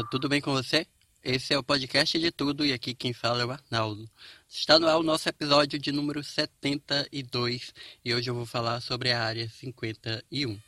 dia, tudo bem com você? Esse é o podcast de tudo e aqui quem fala é o Arnaldo. Está no ar o nosso episódio de número 72 e hoje eu vou falar sobre a Área 51.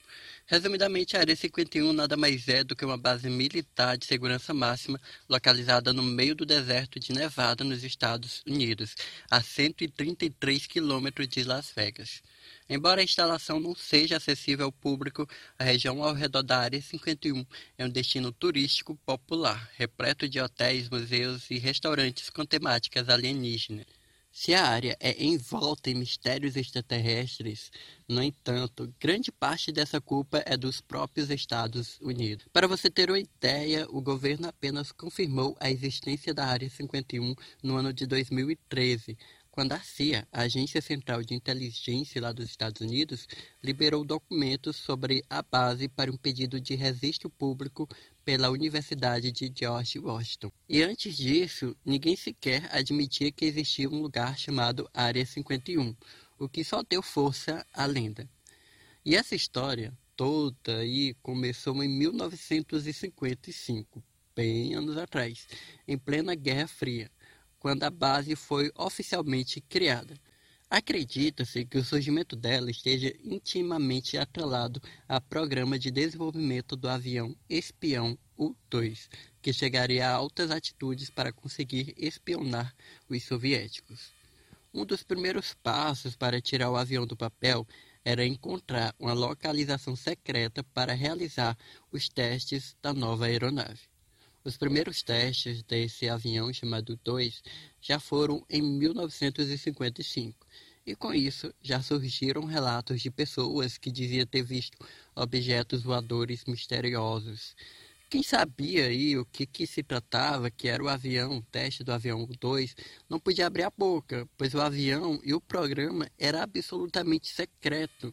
Resumidamente, a Área 51 nada mais é do que uma base militar de segurança máxima localizada no meio do deserto de Nevada, nos Estados Unidos, a 133 quilômetros de Las Vegas. Embora a instalação não seja acessível ao público, a região ao redor da Área 51 é um destino turístico popular, repleto de hotéis, museus e restaurantes com temáticas alienígenas. Se a área é envolta em mistérios extraterrestres, no entanto, grande parte dessa culpa é dos próprios Estados Unidos. Para você ter uma ideia, o governo apenas confirmou a existência da Área 51 no ano de 2013, quando a CIA, a Agência Central de Inteligência lá dos Estados Unidos, liberou documentos sobre a base para um pedido de registro público pela Universidade de George Washington. E antes disso, ninguém sequer admitia que existia um lugar chamado Área 51, o que só deu força à lenda. E essa história toda aí começou em 1955, bem anos atrás, em plena Guerra Fria quando a base foi oficialmente criada. Acredita-se que o surgimento dela esteja intimamente atrelado ao programa de desenvolvimento do avião espião U-2, que chegaria a altas atitudes para conseguir espionar os soviéticos. Um dos primeiros passos para tirar o avião do papel era encontrar uma localização secreta para realizar os testes da nova aeronave. Os primeiros testes desse avião chamado 2 já foram em 1955, e com isso já surgiram relatos de pessoas que diziam ter visto objetos voadores misteriosos. Quem sabia aí o que, que se tratava, que era o avião, o teste do avião 2, não podia abrir a boca, pois o avião e o programa era absolutamente secreto.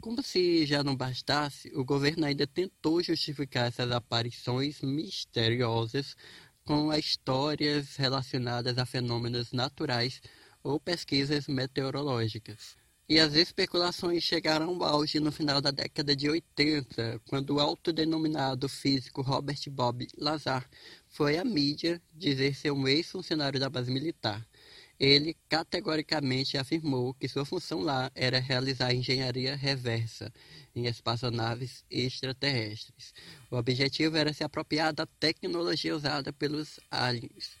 Como se já não bastasse, o governo ainda tentou justificar essas aparições misteriosas com histórias relacionadas a fenômenos naturais ou pesquisas meteorológicas. E as especulações chegaram ao auge no final da década de 80, quando o autodenominado físico Robert Bob Lazar foi à mídia dizer ser um ex-funcionário da base militar ele categoricamente afirmou que sua função lá era realizar engenharia reversa em espaçonaves extraterrestres. O objetivo era se apropriar da tecnologia usada pelos aliens.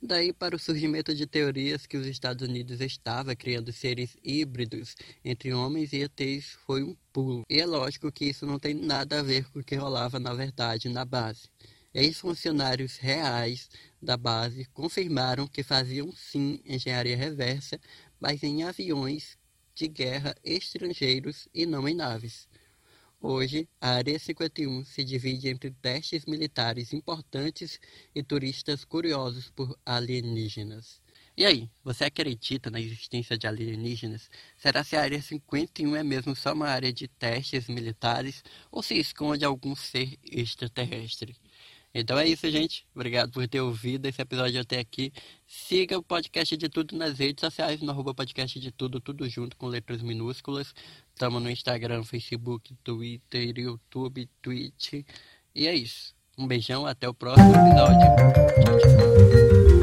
Daí para o surgimento de teorias que os Estados Unidos estava criando seres híbridos entre homens e ETs foi um pulo. E é lógico que isso não tem nada a ver com o que rolava na verdade na base. Ex-funcionários reais da base confirmaram que faziam sim engenharia reversa, mas em aviões de guerra estrangeiros e não em naves. Hoje, a Área 51 se divide entre testes militares importantes e turistas curiosos por alienígenas. E aí, você acredita na existência de alienígenas? Será se a Área 51 é mesmo só uma área de testes militares ou se esconde algum ser extraterrestre? Então é isso, gente. Obrigado por ter ouvido esse episódio até aqui. Siga o podcast de tudo nas redes sociais, no arroba podcast de tudo, tudo junto com letras minúsculas. Estamos no Instagram, Facebook, Twitter, YouTube, Twitch. E é isso. Um beijão, até o próximo episódio. Tchau, tchau.